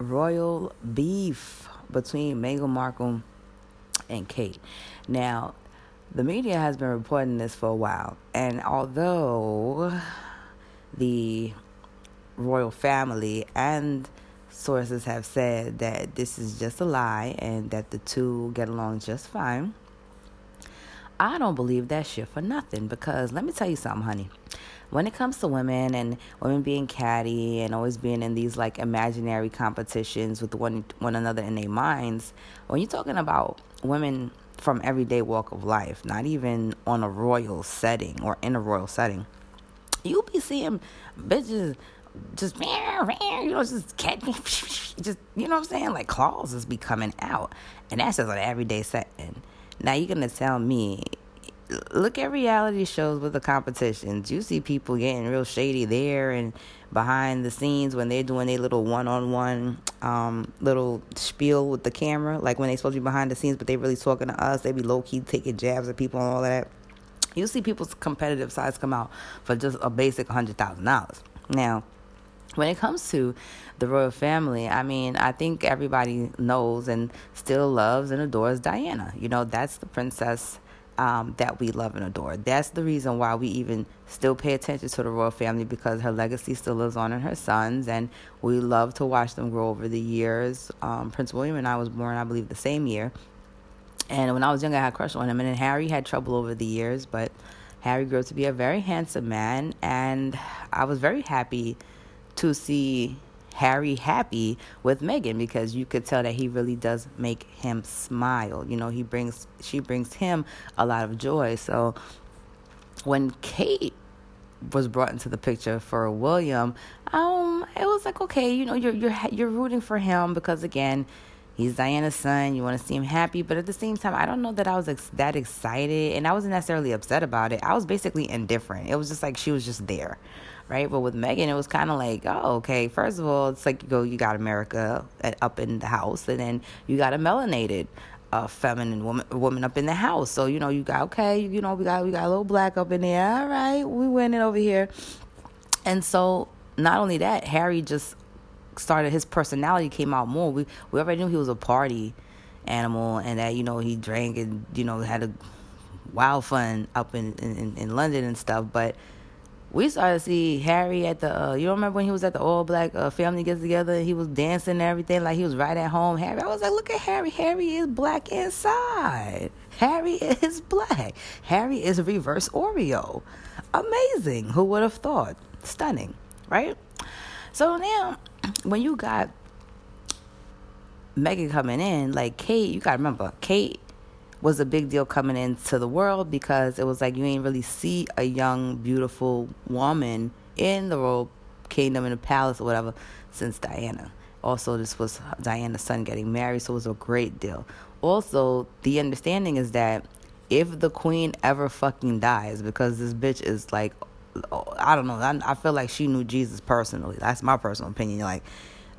royal beef between Meghan Markle and Kate. Now, the media has been reporting this for a while, and although the royal family and sources have said that this is just a lie and that the two get along just fine. I don't believe that shit for nothing because let me tell you something, honey. When it comes to women and women being catty and always being in these like imaginary competitions with one one another in their minds, when you're talking about women from everyday walk of life, not even on a royal setting or in a royal setting, you'll be seeing bitches just you know just catch me just you know what I'm saying? Like claws is be coming out. And that's just an everyday setting. Now you're gonna tell me look at reality shows with the competitions you see people getting real shady there and behind the scenes when they're doing their little one-on-one um, little spiel with the camera like when they supposed to be behind the scenes but they really talking to us. They be low-key taking jabs at people and all that. You see people's competitive sides come out for just a basic $100000 now when it comes to the royal family, I mean, I think everybody knows and still loves and adores Diana. You know, that's the princess um, that we love and adore. That's the reason why we even still pay attention to the royal family because her legacy still lives on in her sons, and we love to watch them grow over the years. Um, Prince William and I was born, I believe, the same year. And when I was younger, I had a crush on him. And then Harry had trouble over the years, but Harry grew to be a very handsome man, and I was very happy to see Harry happy with Meghan because you could tell that he really does make him smile. You know, he brings she brings him a lot of joy. So when Kate was brought into the picture for William, um, it was like okay, you know, you're you're you're rooting for him because again, he's Diana's son. You want to see him happy, but at the same time, I don't know that I was ex- that excited, and I wasn't necessarily upset about it. I was basically indifferent. It was just like she was just there right? But with Meghan, it was kind of like, oh, okay. First of all, it's like you go, you got America up in the house, and then you got a melanated, uh, feminine woman, woman up in the house. So you know, you got okay, you know, we got we got a little black up in there. All right, we winning over here. And so, not only that, Harry just started his personality came out more. We we already knew he was a party animal, and that you know he drank and you know had a wild fun up in in, in London and stuff, but we started to see Harry at the. Uh, you remember when he was at the all black uh, family gets together? He was dancing and everything like he was right at home. Harry, I was like, look at Harry. Harry is black inside. Harry is black. Harry is reverse Oreo. Amazing. Who would have thought? Stunning, right? So now, when you got Meghan coming in, like Kate, you gotta remember, Kate was a big deal coming into the world because it was like you ain't really see a young, beautiful woman in the royal kingdom in the palace or whatever since Diana. Also, this was Diana's son getting married, so it was a great deal. Also, the understanding is that if the queen ever fucking dies, because this bitch is like, I don't know, I, I feel like she knew Jesus personally. That's my personal opinion. Like,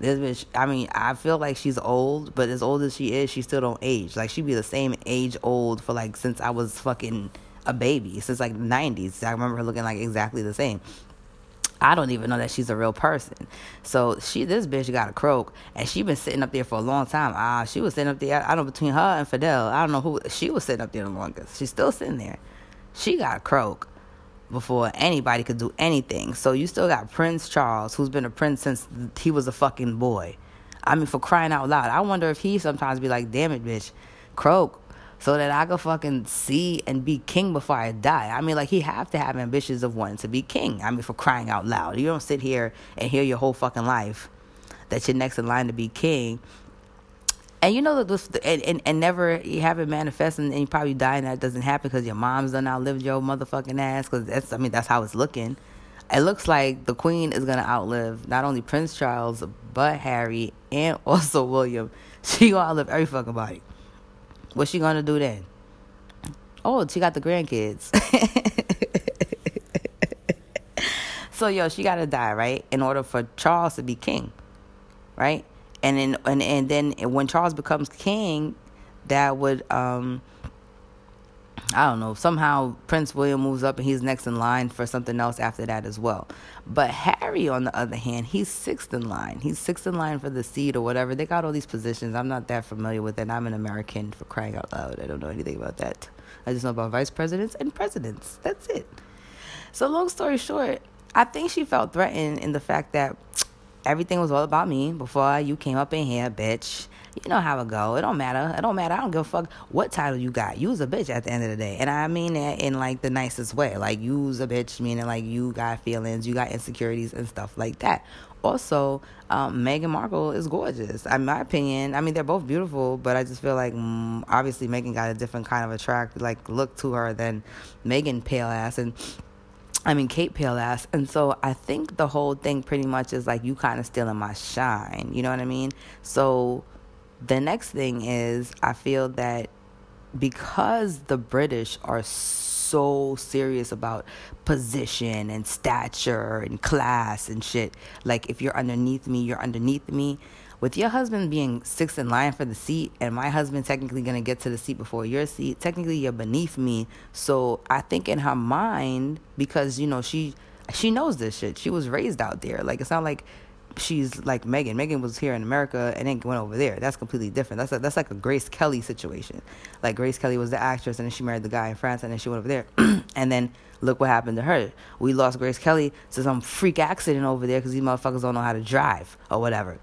this bitch, I mean, I feel like she's old, but as old as she is, she still don't age. Like she be the same age old for like since I was fucking a baby, since like the nineties. I remember her looking like exactly the same. I don't even know that she's a real person. So she, this bitch got a croak, and she been sitting up there for a long time. Ah, she was sitting up there. I don't know between her and Fidel. I don't know who she was sitting up there the longest. She's still sitting there. She got a croak before anybody could do anything. So you still got Prince Charles, who's been a prince since he was a fucking boy. I mean, for crying out loud. I wonder if he sometimes be like, damn it, bitch, croak, so that I could fucking see and be king before I die. I mean, like, he have to have ambitions of wanting to be king. I mean, for crying out loud. You don't sit here and hear your whole fucking life that you're next in line to be king and you know that this and, and, and never you have it manifest and, and you probably die and that doesn't happen because your mom's done outlived your motherfucking ass because that's I mean that's how it's looking. It looks like the queen is gonna outlive not only Prince Charles but Harry and also William. She gonna outlive every fucking body. What's she gonna do then? Oh, she got the grandkids. so yo, she gotta die right in order for Charles to be king, right? And then and, and then when Charles becomes king, that would um I don't know. Somehow Prince William moves up and he's next in line for something else after that as well. But Harry, on the other hand, he's sixth in line. He's sixth in line for the seat or whatever. They got all these positions. I'm not that familiar with it. I'm an American for crying out loud. I don't know anything about that. I just know about vice presidents and presidents. That's it. So, long story short, I think she felt threatened in the fact that everything was all about me before you came up in here, bitch you know how it go. It don't matter. It don't matter. I don't give a fuck what title you got. You's a bitch at the end of the day. And I mean that in like the nicest way. Like you's a bitch, meaning like you got feelings, you got insecurities and stuff like that. Also, um, Meghan Markle is gorgeous. In my opinion, I mean they're both beautiful, but I just feel like mm, obviously Meghan got a different kind of attract like look to her than Meghan pale ass and I mean, Kate Pale ass. And so I think the whole thing pretty much is like you kind of stealing my shine. You know what I mean? So the next thing is, I feel that because the British are so serious about position and stature and class and shit, like if you're underneath me, you're underneath me. With your husband being sixth in line for the seat, and my husband technically gonna get to the seat before your seat, technically you're beneath me. So I think in her mind, because you know she she knows this shit. She was raised out there. Like it's not like she's like Meghan. Meghan was here in America and then went over there. That's completely different. That's a, that's like a Grace Kelly situation. Like Grace Kelly was the actress and then she married the guy in France and then she went over there. and then look what happened to her. We lost Grace Kelly to some freak accident over there because these motherfuckers don't know how to drive or whatever.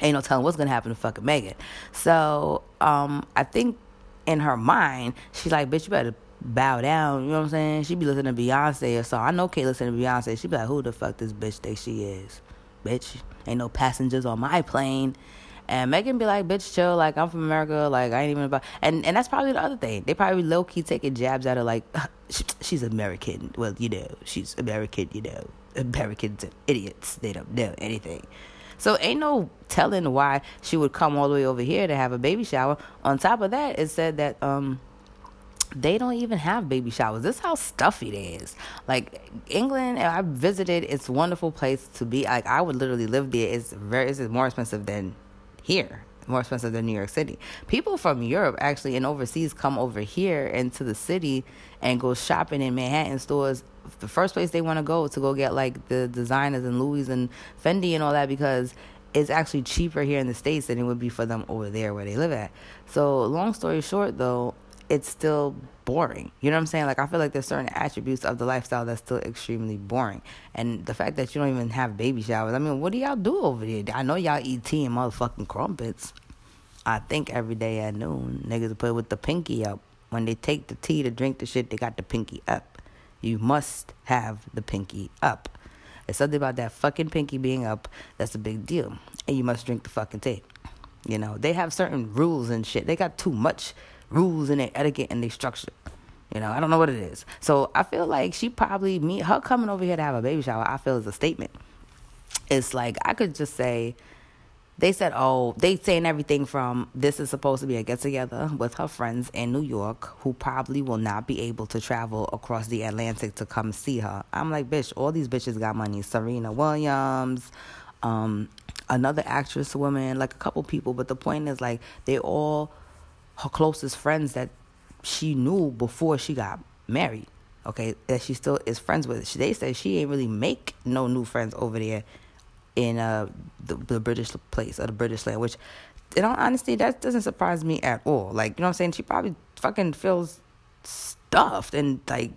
Ain't no telling what's gonna happen to fucking Meghan. So um, I think in her mind, she's like, bitch, you better bow down. You know what I'm saying? She be listening to Beyonce or so. I know Kate listening to Beyonce. She be like, who the fuck this bitch think she is? bitch. Ain't no passengers on my plane. And Meghan be like, bitch, chill. Like, I'm from America. Like, I ain't even about. And and that's probably the other thing. They probably low key taking jabs at her, like, she's American. Well, you know, she's American, you know. Americans are idiots. They don't know anything. So ain't no telling why she would come all the way over here to have a baby shower. On top of that, it said that um they don't even have baby showers. This is how stuffy it is. Like England, I visited. It's a wonderful place to be. Like I would literally live there. It's very. It's more expensive than here. More expensive than New York City. People from Europe actually and overseas come over here into the city and go shopping in Manhattan stores. The first place they want to go to go get like the designers and Louis and Fendi and all that because it's actually cheaper here in the states than it would be for them over there where they live at. So long story short, though, it's still boring. You know what I'm saying? Like I feel like there's certain attributes of the lifestyle that's still extremely boring. And the fact that you don't even have baby showers. I mean, what do y'all do over there? I know y'all eat tea and motherfucking crumpets. I think every day at noon, niggas put with the pinky up. When they take the tea to drink the shit, they got the pinky up. You must have the pinky up. It's something about that fucking pinky being up that's a big deal. And you must drink the fucking tea. You know, they have certain rules and shit. They got too much rules and their etiquette and their structure. You know, I don't know what it is. So I feel like she probably me her coming over here to have a baby shower. I feel is a statement. It's like I could just say, they said, oh, they saying everything from this is supposed to be a get together with her friends in New York who probably will not be able to travel across the Atlantic to come see her. I'm like, bitch, all these bitches got money. Serena Williams, um, another actress woman, like a couple people. But the point is, like, they all her closest friends that she knew before she got married. Okay, that she still is friends with. They said she ain't really make no new friends over there in uh the, the British place or the British land. Which, in all honesty, that doesn't surprise me at all. Like you know what I'm saying? She probably fucking feels stuffed and like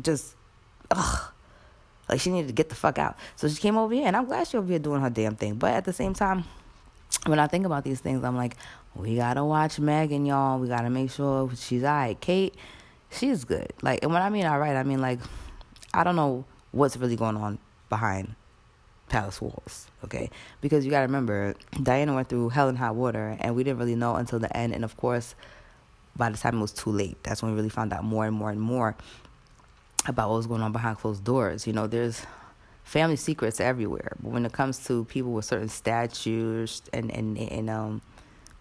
just ugh. Like she needed to get the fuck out. So she came over here, and I'm glad she over here doing her damn thing. But at the same time, when I think about these things, I'm like, we gotta watch Meghan, y'all. We gotta make sure she's alright. Kate, she's good. Like, and when I mean alright, I mean like, I don't know what's really going on behind palace walls, okay? Because you gotta remember, Diana went through hell and high water, and we didn't really know until the end. And of course, by the time it was too late, that's when we really found out more and more and more about what was going on behind closed doors. You know, there's family secrets everywhere, but when it comes to people with certain statues and and and um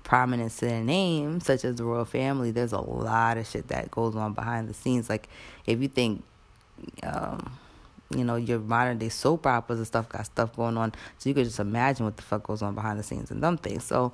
prominence in their name, such as the royal family, there's a lot of shit that goes on behind the scenes. Like if you think, um, you know, your modern day soap operas and stuff got stuff going on, so you could just imagine what the fuck goes on behind the scenes and them things. So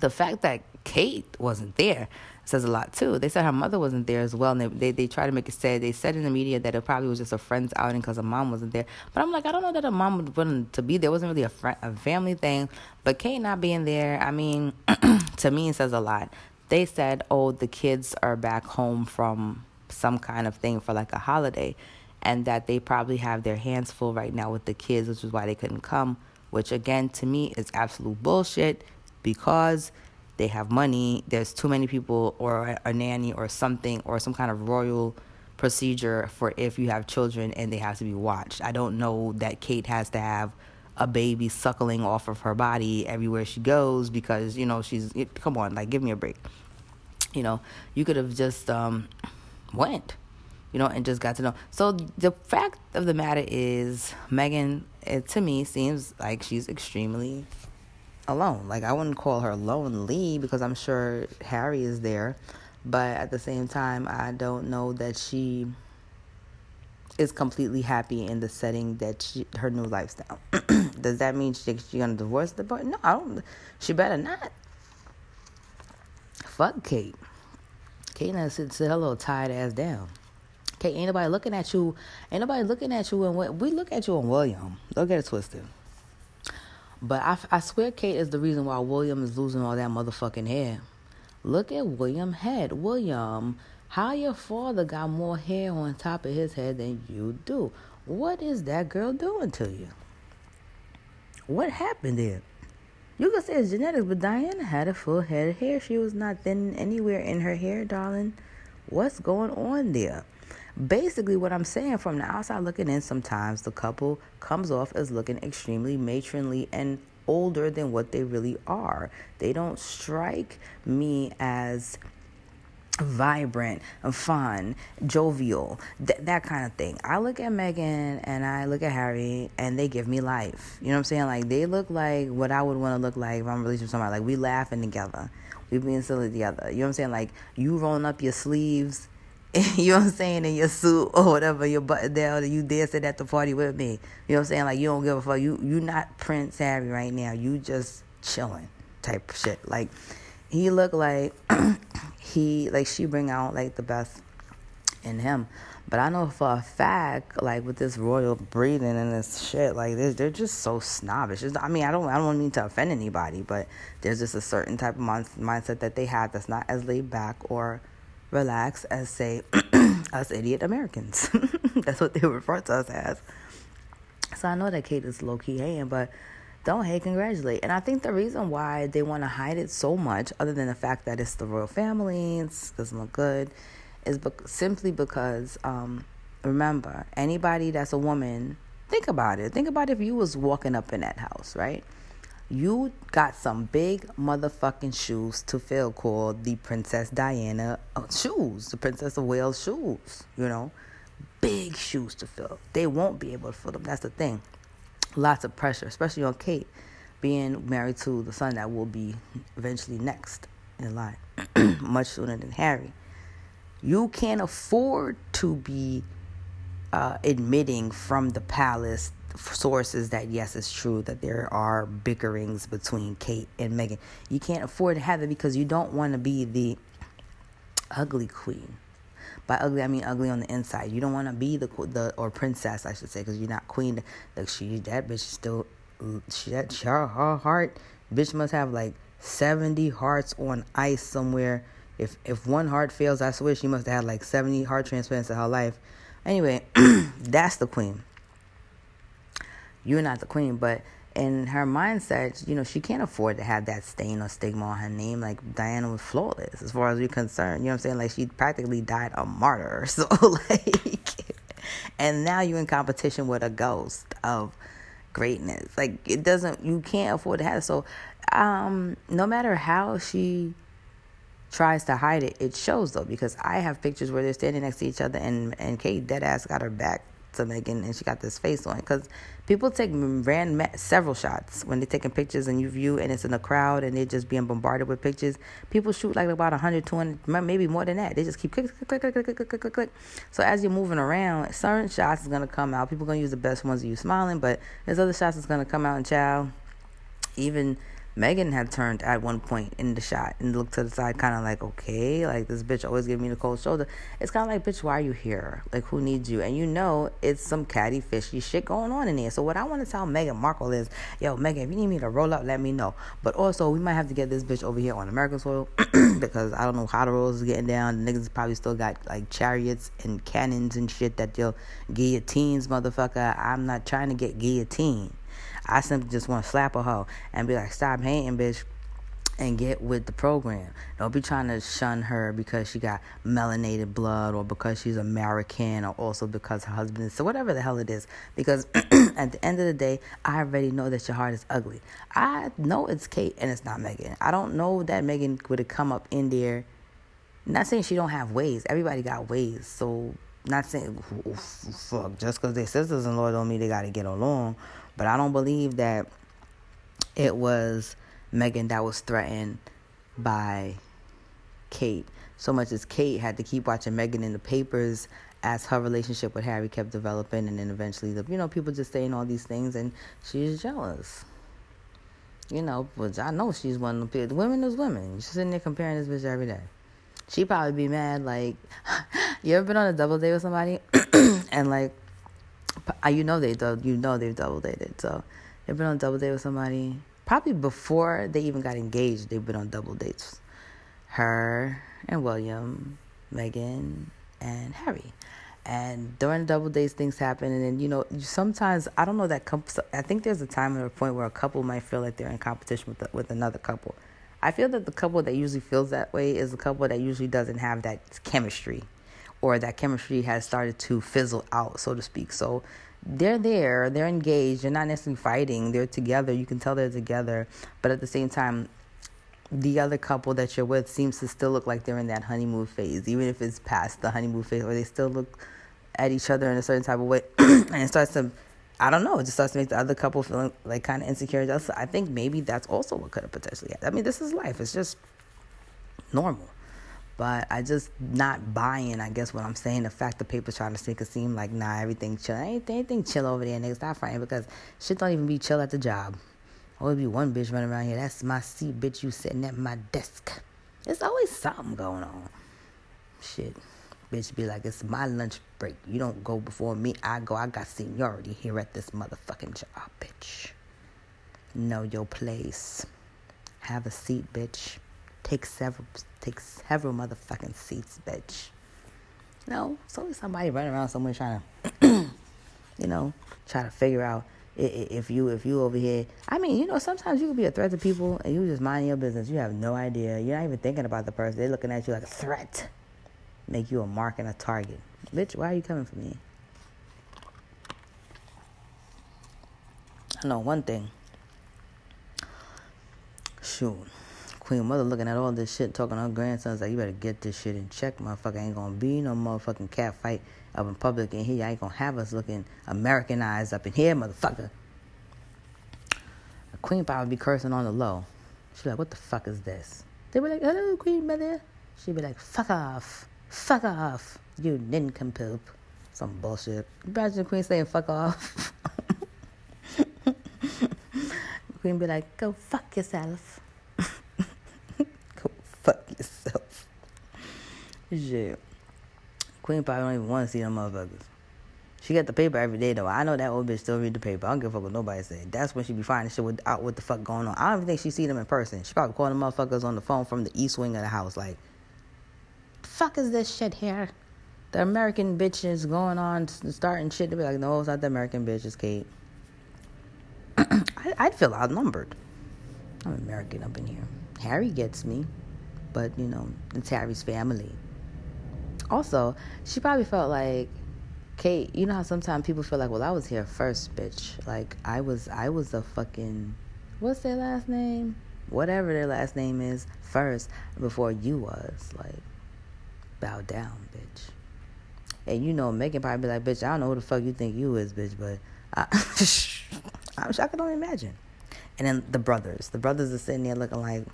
the fact that Kate wasn't there says a lot too. They said her mother wasn't there as well, and they they, they try to make it say they said in the media that it probably was just a friend's outing because her mom wasn't there. But I'm like, I don't know that her mom would want to be there. It wasn't really a friend, a family thing. But Kate not being there, I mean, to me, it says a lot. They said, oh, the kids are back home from some kind of thing for like a holiday, and that they probably have their hands full right now with the kids, which is why they couldn't come. Which again, to me, is absolute bullshit because they have money. There's too many people, or a nanny, or something, or some kind of royal procedure for if you have children and they have to be watched. I don't know that Kate has to have a baby suckling off of her body everywhere she goes because you know she's come on like give me a break you know you could have just um went you know and just got to know so the fact of the matter is Meghan, it, to me seems like she's extremely alone. Like I wouldn't call her lonely because I'm sure Harry is there, but at the same time, I don't know that she is completely happy in the setting that she, her new lifestyle. Does that mean she she's gonna divorce the boy? No, I don't. She better not. Fuck Kate. Kate needs to sit her little tired ass down. Kate, ain't nobody looking at you. Ain't nobody looking at you. And we look at you and William. Don't get it twisted. But I, I swear Kate is the reason why William is losing all that motherfucking hair. Look at William head. William, how your father got more hair on top of his head than you do? What is that girl doing to you? What happened there? You could say it's genetics, but Diana had a full head of hair. She was not thin anywhere in her hair, darling. What's going on there? Basically what I'm saying from the outside looking in, sometimes the couple comes off as looking extremely matronly and older than what they really are. They don't strike me as vibrant, fun, jovial, th- that kind of thing. I look at Meghan and I look at Harry and they give me life. You know what I'm saying? Like they look like what I would want to look like if I'm with somebody. Like we laughing together. We being silly together. You know what I'm saying? Like you rolling up your sleeves you know what I'm saying, in your suit or whatever, your button down, you dancing at the party with me. You know what I'm saying? Like you don't give a fuck. You you not Prince Harry right now. You just chilling type shit. Like he look like he like she bring out like the best in him. But I know for a fact, like with this royal breeding and this shit, like they're, they're just so snobbish. It's, I mean, I don't, I don't mean to offend anybody, but there's just a certain type of mindset that they have that's not as laid back or relax as say us idiot Americans. That's what they refer to us as. So I know that Kate is low key hating, but don't hate, congratulate. And I think the reason why they want to hide it so much, other than the fact that it's the royal family, it doesn't look good, is be- simply because, um, remember, anybody that's a woman, think about it. Think about if you was walking up in that house, right? You got some big motherfucking shoes to fill called the Princess Diana uh, shoes, the Princess of Wales shoes, you know. Big shoes to fill. They won't be able to fill them. That's the thing. Lots of pressure, especially on Kate being married to the son that will be eventually next in line, much sooner than Harry. You can't afford to be uh, admitting from the palace sources that yes, it's true that there are bickerings between Kate and Meghan. You can't afford to have it because you don't want to be the ugly queen. By ugly, I mean ugly on the inside. You don't want to be the the or princess, I should say, because you're not queen. Like she, that bitch still, she that her, her heart, bitch must have like seventy hearts on ice somewhere. If if one heart fails, I swear she must have had like seventy heart transplants in her life. Anyway, that's the queen you're not the queen. But in her mindset, you know, she can't afford to have that stain or stigma on her name. Like Diana was flawless as far as we're concerned. You know what I'm saying? Like she practically died a martyr. So like and now you're in competition with a ghost of greatness. Like it doesn't you can't afford to have it. So um no matter how she tries to hide it, it shows though because I have pictures where they're standing next to each other and and Kate dead ass got her back to Meghan and she got this face on because people take ran several shots when they're taking pictures and you view and it's in a crowd and they're just being bombarded with pictures. People shoot like about 100, 200, maybe more than that. They just keep click, click, click, click, click, click, click, click. So as you're moving around, certain shots is gonna come out. People gonna use the best ones of you smiling, but there's other shots that's gonna come out and chow. Even Meghan had turned at one point in the shot and looked to the side, kind of like, okay, like this bitch always giving me the cold shoulder. It's kind of like, bitch, why are you here? Like, who needs you? And you know, it's some catty, fishy shit going on in there. So, what I want to tell Meghan Markle is, yo, Meghan, if you need me to roll up, let me know. But also, we might have to get this bitch over here on American soil because I don't know how the rolls is getting down. The niggas probably still got like chariots and cannons and shit that they'll guillotines, motherfucker. I'm not trying to get guillotined. I simply just want to slap a hoe and be like, stop hating, bitch, and get with the program. Don't be trying to shun her because she got melanated blood or because she's American or also because her husband is so whatever the hell it is. Because at the end of the day, I already know that your heart is ugly. I know it's Kate and it's not Meghan. I don't know that Meghan would have come up in there. Not saying she don't have ways. Everybody got ways. So not saying fuck just because they're sisters in law don't mean they got to get along. But I don't believe that it was Meghan that was threatened by Kate. So much as Kate had to keep watching Meghan in the papers as her relationship with Harry kept developing, and then eventually, the, you know, people just saying all these things, and she's jealous. You know, but I know she's one of the women is women. She's sitting there comparing this bitch every day. She'd probably be mad. Like, you ever been on a double date with somebody, and like you know they you know they've double dated. So they've been on double date with somebody probably before they even got engaged. They've been on double dates. Her and William, Meghan and Harry. And during the double dates, things happen, and then you know sometimes I don't know that. Comp- I think there's a time and a point where a couple might feel like they're in competition with the, with another couple. I feel that the couple that usually feels that way is the couple that usually doesn't have that chemistry or that chemistry has started to fizzle out, so to speak. So they're there, they're engaged, they're not necessarily fighting, they're together. You can tell they're together, but at the same time, the other couple that you're with seems to still look like they're in that honeymoon phase, even if it's past the honeymoon phase, or they still look at each other in a certain type of way, and it starts to. I don't know. It just starts to make the other couple feeling like kind of insecure. I think maybe that's also what could have potentially happened. I mean, this is life. It's just normal. But I just not buying, I guess what I'm saying. The fact the paper's trying to make it seem like nah, everything chill. Ain't anything chill over there, niggas. Stop fighting because shit don't even be chill at the job. Always be one bitch running around here. That's my seat, bitch. You sitting at my desk. There's always something going on. Shit. Bitch be like, it's my lunch break. You don't go before me. I go. I got seniority here at this motherfucking job, bitch. Know your place. Have a seat, bitch. Take several take several motherfucking seats, bitch. No, it's always somebody running around somewhere trying to, you know, try to figure out if you if you over here. I mean, you know, sometimes you can be a threat to people and you just mind your business. You have no idea. You're not even thinking about the person. They're looking at you like a threat. Make you a mark and a target. Bitch, why are you coming for me? I know one thing. Shoot. Queen Mother looking at all this shit, talking to her grandsons like, you better get this shit in check, motherfucker. Ain't gonna be no motherfucking cat fight up in public in here. I ain't gonna have us looking Americanized up in here, motherfucker. The Queen probably be cursing on the low. She like, what the fuck is this? They be like, hello, Queen Mother. She be like, fuck off. Fuck off. You nincompoop. Some bullshit. Imagine the Queen saying fuck off. Queen be like, go fuck yourself. Shit. Queen probably don't even want to see them motherfuckers. She got the paper every day though. I know that old bitch still read the paper. I don't give a fuck what nobody say. That's when she be finding shit with, out what the fuck going on. I don't even think she see them in person. She probably calling them motherfuckers on the phone from the east wing of the house like, fuck is this shit here? The American bitches going on starting shit to be like, no, it's not the American bitches, Kate. I, I'd feel outnumbered. I'm American up in here. Harry gets me, but you know, it's Harry's family. Also, she probably felt like Kate, you know how sometimes people feel like, well, I was here first, bitch. Like I was, I was a fucking, what's their last name? Whatever their last name is first before you was. Like, bow down, bitch. And you know, Meghan probably be like, bitch, I don't know who the fuck you think you is, bitch, but I, I'm I can only imagine. And then the brothers, the brothers are sitting there looking like,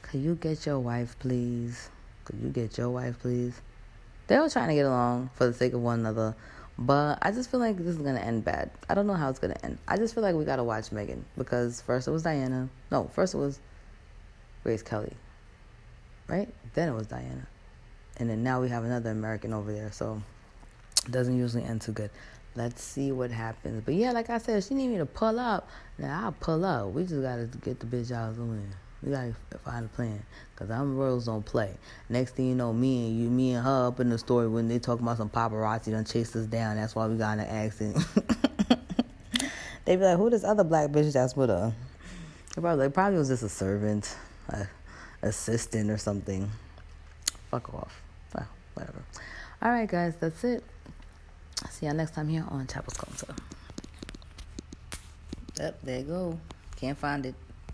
could you get your wife, please? Could you get your wife, please? They were trying to get along for the sake of one another, But I just feel like this is gonna end bad. I don't know how it's gonna end. I just feel like we gotta watch Meghan because first it was Diana. No, first it was Grace Kelly. Right? Then it was Diana. And then now we have another American over there, so it doesn't usually end too good. Let's see what happens. But yeah, like I said, she need me to pull up. Now I'll pull up. We just gotta get the bitch out of the way. We gotta find a plan. Cause I'm Royals don't play. Next thing you know, me and you, me and her up in the story when they talk about some paparazzi done chased us down. That's why we got in an accident. they be like, who this other black bitch that's with her? Probably, probably was just a servant, a assistant or something. Fuck off. Well, whatever. All right, guys, that's it. See y'all next time here on Chapel's Culture. Yep, there you go. Can't find it.